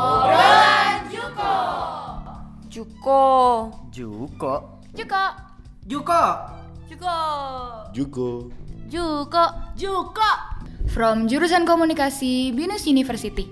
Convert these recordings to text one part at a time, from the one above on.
Obrolan Juko. Juko. Juko. Juko. Juko. Juko. Juko. Juko. Juko. From jurusan komunikasi Binus University.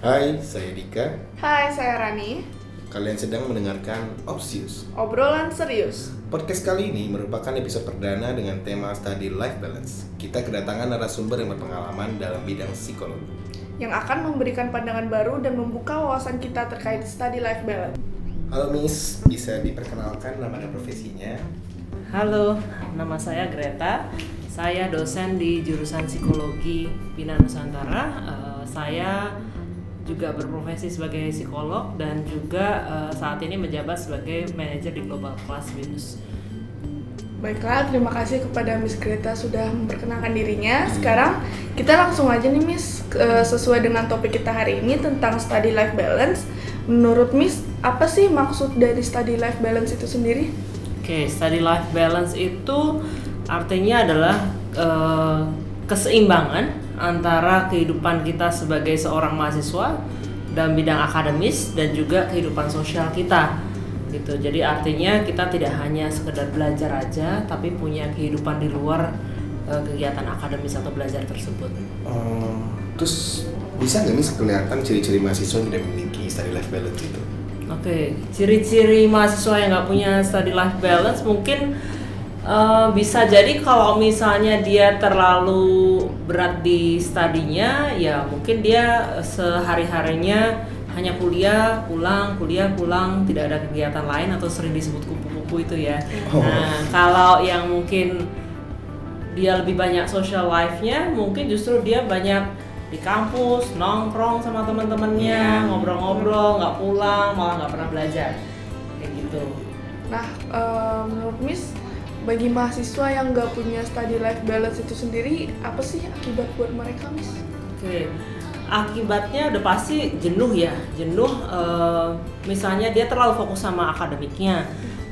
Hai, saya Dika. Hai, saya Rani. Kalian sedang mendengarkan Opsius. Obrolan serius. Podcast kali ini merupakan episode perdana dengan tema Study Life Balance. Kita kedatangan narasumber yang berpengalaman dalam bidang psikologi. Yang akan memberikan pandangan baru dan membuka wawasan kita terkait study life balance. Halo Miss, bisa diperkenalkan nama dan profesinya? Halo, nama saya Greta. Saya dosen di jurusan psikologi Bina Nusantara. Eh, saya juga berprofesi sebagai psikolog dan juga eh, saat ini menjabat sebagai manajer di Global Class Binus. Baiklah, terima kasih kepada Miss Greta sudah memperkenalkan dirinya. Sekarang kita langsung aja nih Miss, ke- sesuai dengan topik kita hari ini tentang study life balance. Menurut Miss, apa sih maksud dari study life balance itu sendiri? Oke, study life balance itu artinya adalah eh, keseimbangan antara kehidupan kita sebagai seorang mahasiswa dalam bidang akademis dan juga kehidupan sosial kita. Gitu. Jadi artinya kita tidak hanya sekedar belajar aja, tapi punya kehidupan di luar eh, kegiatan akademis atau belajar tersebut. Oh, terus bisa nggak Miss kelihatan ciri-ciri mahasiswa yang tidak memiliki study life balance itu? Oke, ciri-ciri mahasiswa yang nggak punya study life balance mungkin eh, bisa jadi kalau misalnya dia terlalu berat di studinya, ya mungkin dia sehari-harinya hanya kuliah, pulang, kuliah, pulang, tidak ada kegiatan lain atau sering disebut kupu-kupu itu ya. Nah, kalau yang mungkin dia lebih banyak social life-nya, mungkin justru dia banyak di kampus, nongkrong sama teman-temannya, ngobrol-ngobrol, nggak pulang, malah nggak pernah belajar. Kayak gitu. Nah, eh, Miss, bagi mahasiswa yang nggak punya study life balance itu sendiri, apa sih akibat buat mereka, Miss? Oke. Akibatnya udah pasti jenuh ya, jenuh. eh, misalnya dia terlalu fokus sama akademiknya,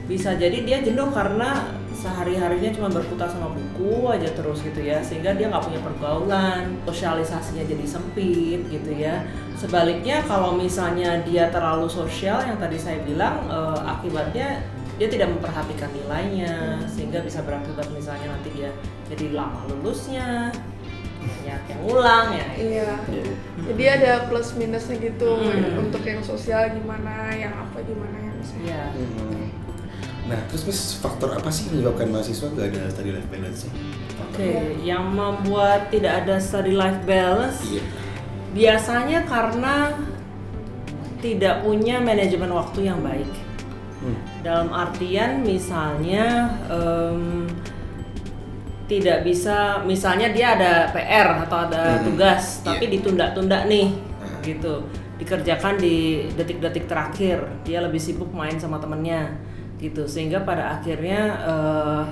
bisa jadi dia jenuh karena sehari-harinya cuma berkutat sama buku aja terus gitu ya, sehingga dia nggak punya pergaulan, sosialisasinya jadi sempit gitu ya. Sebaliknya kalau misalnya dia terlalu sosial yang tadi saya bilang, eh, akibatnya dia tidak memperhatikan nilainya, sehingga bisa berakibat misalnya nanti dia jadi lama lulusnya, banyak yang ngulang ya Iya. Jadi ada plus minusnya gitu Hmm. untuk yang sosial gimana, yang apa gimana yang. Iya. Hmm. Nah, terus Miss, faktor apa sih yang menyebabkan mahasiswa nggak ada study life balance? Oke, yang membuat tidak ada study life balance Iya. biasanya karena tidak punya manajemen waktu yang baik. Hmm. Dalam artian misalnya em, tidak bisa, misalnya dia ada PR atau ada Hmm, tugas, iya. tapi ditunda-tunda nih, Ah. gitu, dikerjakan di detik-detik terakhir. Dia lebih sibuk main sama temennya, gitu, sehingga pada akhirnya eh,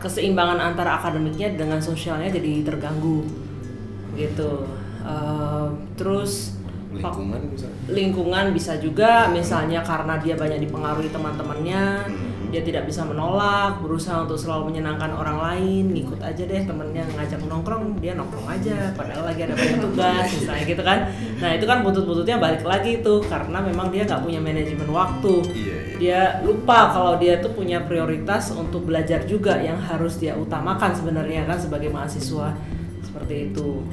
keseimbangan antara akademiknya dengan sosialnya jadi terganggu, gitu. Eh, terus Lingkungan misalnya. lingkungan bisa juga misalnya karena dia banyak dipengaruhi teman-temannya Mhm. dia tidak bisa menolak berusaha untuk selalu menyenangkan orang lain ngikut aja deh temennya ngajak nongkrong dia nongkrong aja padahal lagi ada banyak tugas misalnya gitu kan nah itu kan butut-bututnya balik lagi tuh karena memang dia nggak punya manajemen waktu Iya, iya. dia lupa kalau dia tuh punya prioritas untuk belajar juga yang harus dia utamakan sebenarnya kan sebagai mahasiswa seperti itu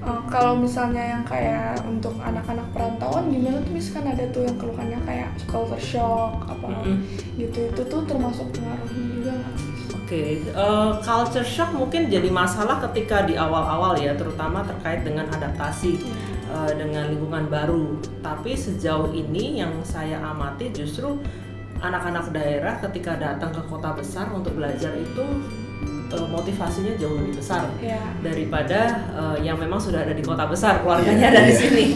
Eh, kalau misalnya yang kayak untuk anak-anak perantauan gimana tuh Miss kan ada tuh yang keluhannya kayak culture shock apa Mm-mm. gitu itu tuh termasuk pengaruhnya juga nggak? Oke, eh, culture shock mungkin jadi masalah ketika di awal-awal ya, terutama terkait dengan adaptasi eh, dengan lingkungan baru. Tapi sejauh ini yang saya amati justru anak-anak daerah ketika datang ke kota besar untuk belajar itu motivasinya jauh lebih besar Ya. daripada eh, yang memang sudah ada di kota besar keluarganya dari sini.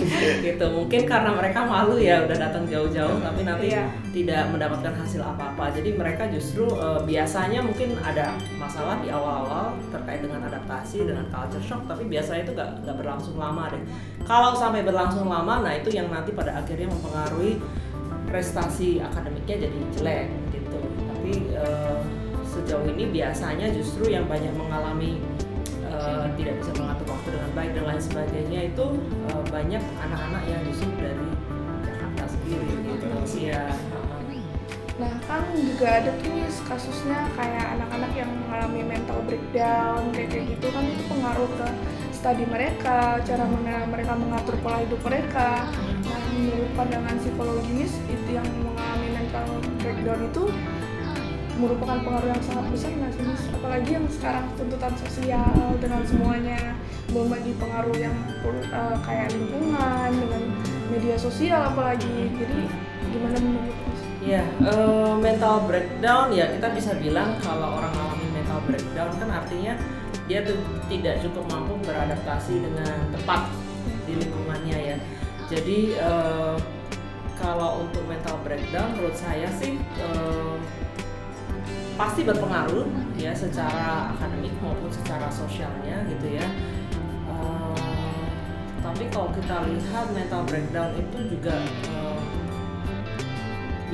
Gitu. Mungkin karena mereka malu ya udah datang jauh-jauh tapi nanti Iya. tidak mendapatkan hasil apa-apa. Jadi mereka justru eh, biasanya mungkin ada masalah di awal-awal terkait dengan adaptasi dengan culture shock tapi biasanya itu nggak nggak berlangsung lama deh. Kalau sampai berlangsung lama nah itu yang nanti pada akhirnya mempengaruhi prestasi akademiknya jadi jelek gitu. Tapi eh, sejauh ini biasanya justru yang banyak mengalami eh, uh, tidak bisa mengatur waktu dengan baik dan lain sebagainya itu uh, banyak anak-anak yang justru dari Jakarta sendiri gitu. Ya Nah kan juga ada tuh nih kasusnya kayak anak-anak yang mengalami mental breakdown kayak kayak gitu kan itu pengaruh ke studi mereka, cara mereka mengatur pola hidup mereka. Nah menurut pandangan psikologinis itu yang mengalami mental breakdown itu merupakan pengaruh yang sangat besar nggak sih mas? Apalagi yang sekarang tuntutan sosial dengan semuanya belum lagi pengaruh yang uh, kayak lingkungan dengan media sosial apalagi jadi gimana menurut mas? Ya, uh, mental breakdown ya kita bisa bilang kalau orang alami mental breakdown kan artinya dia tuh tidak cukup mampu beradaptasi dengan tepat di lingkungannya ya. Jadi uh, kalau untuk mental breakdown menurut saya sih uh, pasti berpengaruh ya secara akademik maupun secara sosialnya gitu ya. Uh, tapi kalau kita lihat mental breakdown itu juga uh,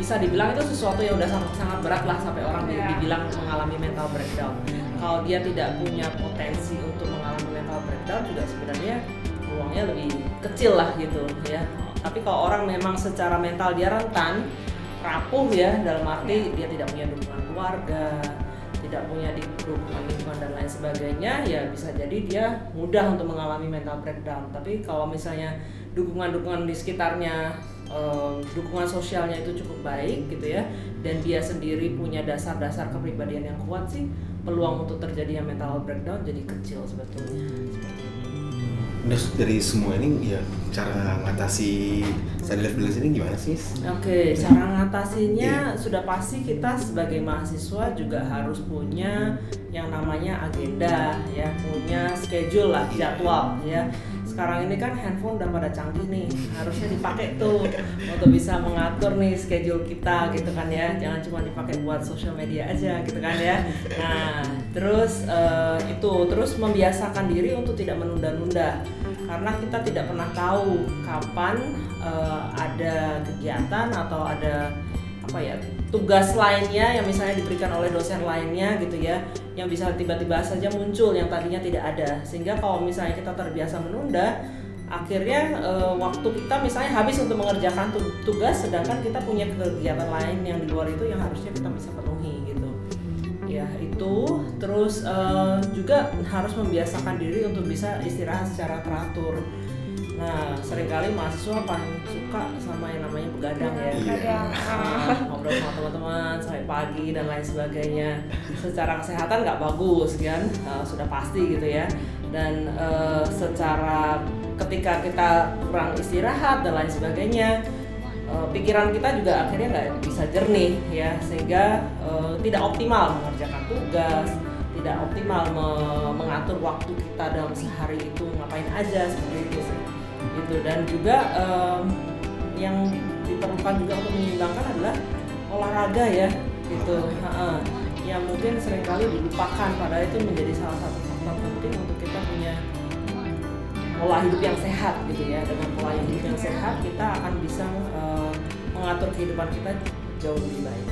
bisa dibilang itu sesuatu yang udah sangat sangat berat lah sampai orang yeah. dibilang mengalami mental breakdown. Kalau dia tidak punya potensi untuk mengalami mental breakdown juga sebenarnya peluangnya lebih kecil lah gitu ya. Tapi kalau orang memang secara mental dia rentan, rapuh ya dalam arti dia tidak punya dukungan keluarga, tidak punya dukungan lingkungan dan lain sebagainya, ya bisa jadi dia mudah untuk mengalami mental breakdown. Tapi kalau misalnya dukungan-dukungan di sekitarnya uh, dukungan sosialnya itu cukup baik gitu ya dan dia sendiri punya dasar-dasar kepribadian yang kuat sih peluang untuk terjadinya mental breakdown jadi kecil sebetulnya. Udah dari semua ini ya cara ngatasi sadar balance ini gimana sih? Oke, okay, cara ngatasinya yeah. sudah pasti kita sebagai mahasiswa juga harus punya yang namanya agenda ya, punya schedule lah, iya. jadwal ya sekarang ini kan handphone udah pada canggih nih harusnya dipakai tuh untuk bisa mengatur nih schedule kita gitu kan ya. Jangan cuma dipakai buat sosial media aja gitu kan ya. Nah terus uh, itu terus membiasakan diri untuk tidak menunda-nunda. Karena kita tidak pernah tahu kapan uh, ada kegiatan atau ada apa ya tugas lainnya yang misalnya diberikan oleh dosen lainnya gitu ya yang bisa tiba-tiba saja muncul yang tadinya tidak ada. Sehingga kalau misalnya kita terbiasa menunda akhirnya e, waktu kita misalnya habis untuk mengerjakan tugas sedangkan kita punya kegiatan lain yang di luar itu yang harusnya kita bisa penuhi gitu. Ya itu. Terus e, juga harus membiasakan diri untuk bisa istirahat secara teratur. Nah, sering kali mahasiswa paling suka sama yang namanya begadang ya. Iya. Pagi dan lain sebagainya. Secara kesehatan nggak bagus kan, uh, sudah pasti gitu ya. Dan uh, secara ketika kita kurang istirahat dan lain sebagainya, uh, pikiran kita juga akhirnya nggak bisa jernih ya, sehingga uh, tidak optimal mengerjakan tugas, tidak optimal me mengatur waktu kita dalam sehari itu ngapain aja seperti itu gitu. Dan juga um, yang diperlukan juga untuk menyeimbangkan adalah olahraga ya gitu. Uh, yang mungkin sering kali dilupakan padahal itu menjadi salah satu faktor penting untuk kita punya pola hidup yang sehat gitu ya. Dengan pola hidup yang sehat kita akan bisa uh, mengatur kehidupan kita jauh lebih baik.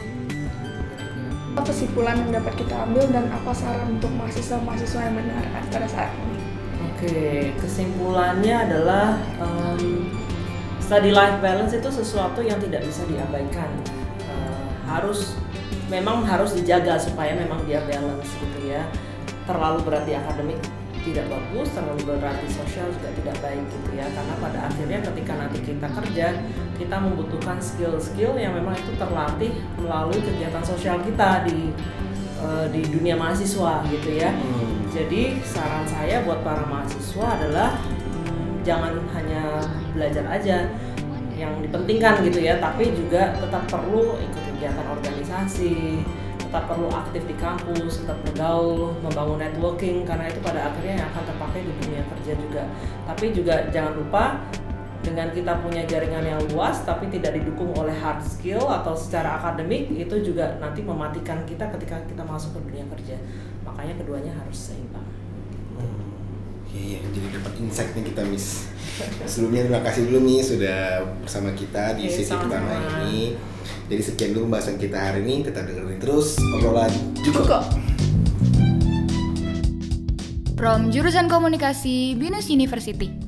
Apa kesimpulan yang dapat kita ambil dan apa saran untuk mahasiswa-mahasiswa yang mendengarkan pada saat ini? Oke, kesimpulannya adalah um, study life balance itu sesuatu yang tidak bisa diabaikan. Uh, harus memang harus dijaga supaya memang dia balance gitu ya. Terlalu berat di akademik tidak bagus, terlalu berat di sosial juga tidak baik gitu ya. Karena pada akhirnya ketika nanti kita kerja, kita membutuhkan skill-skill yang memang itu terlatih melalui kegiatan sosial kita di uh, di dunia mahasiswa gitu ya. Hmm jadi saran saya buat para mahasiswa adalah hmm, jangan hanya belajar aja yang dipentingkan gitu ya, tapi juga tetap perlu ikut kegiatan organisasi, tetap perlu aktif di kampus, tetap bergaul, membangun networking karena itu pada akhirnya yang akan terpakai di dunia kerja juga. Tapi juga jangan lupa dengan kita punya jaringan yang luas tapi tidak didukung oleh hard skill atau secara akademik itu juga nanti mematikan kita ketika kita masuk ke dunia kerja makanya keduanya harus seimbang. Iya, jadi dapat insight nih kita Miss. Sebelumnya terima kasih dulu nih sudah bersama kita di sesi pertama ini. Jadi sekian dulu pembahasan kita hari ini. Tetap dengerin terus obrolan juga. juga. From jurusan Komunikasi Binus University.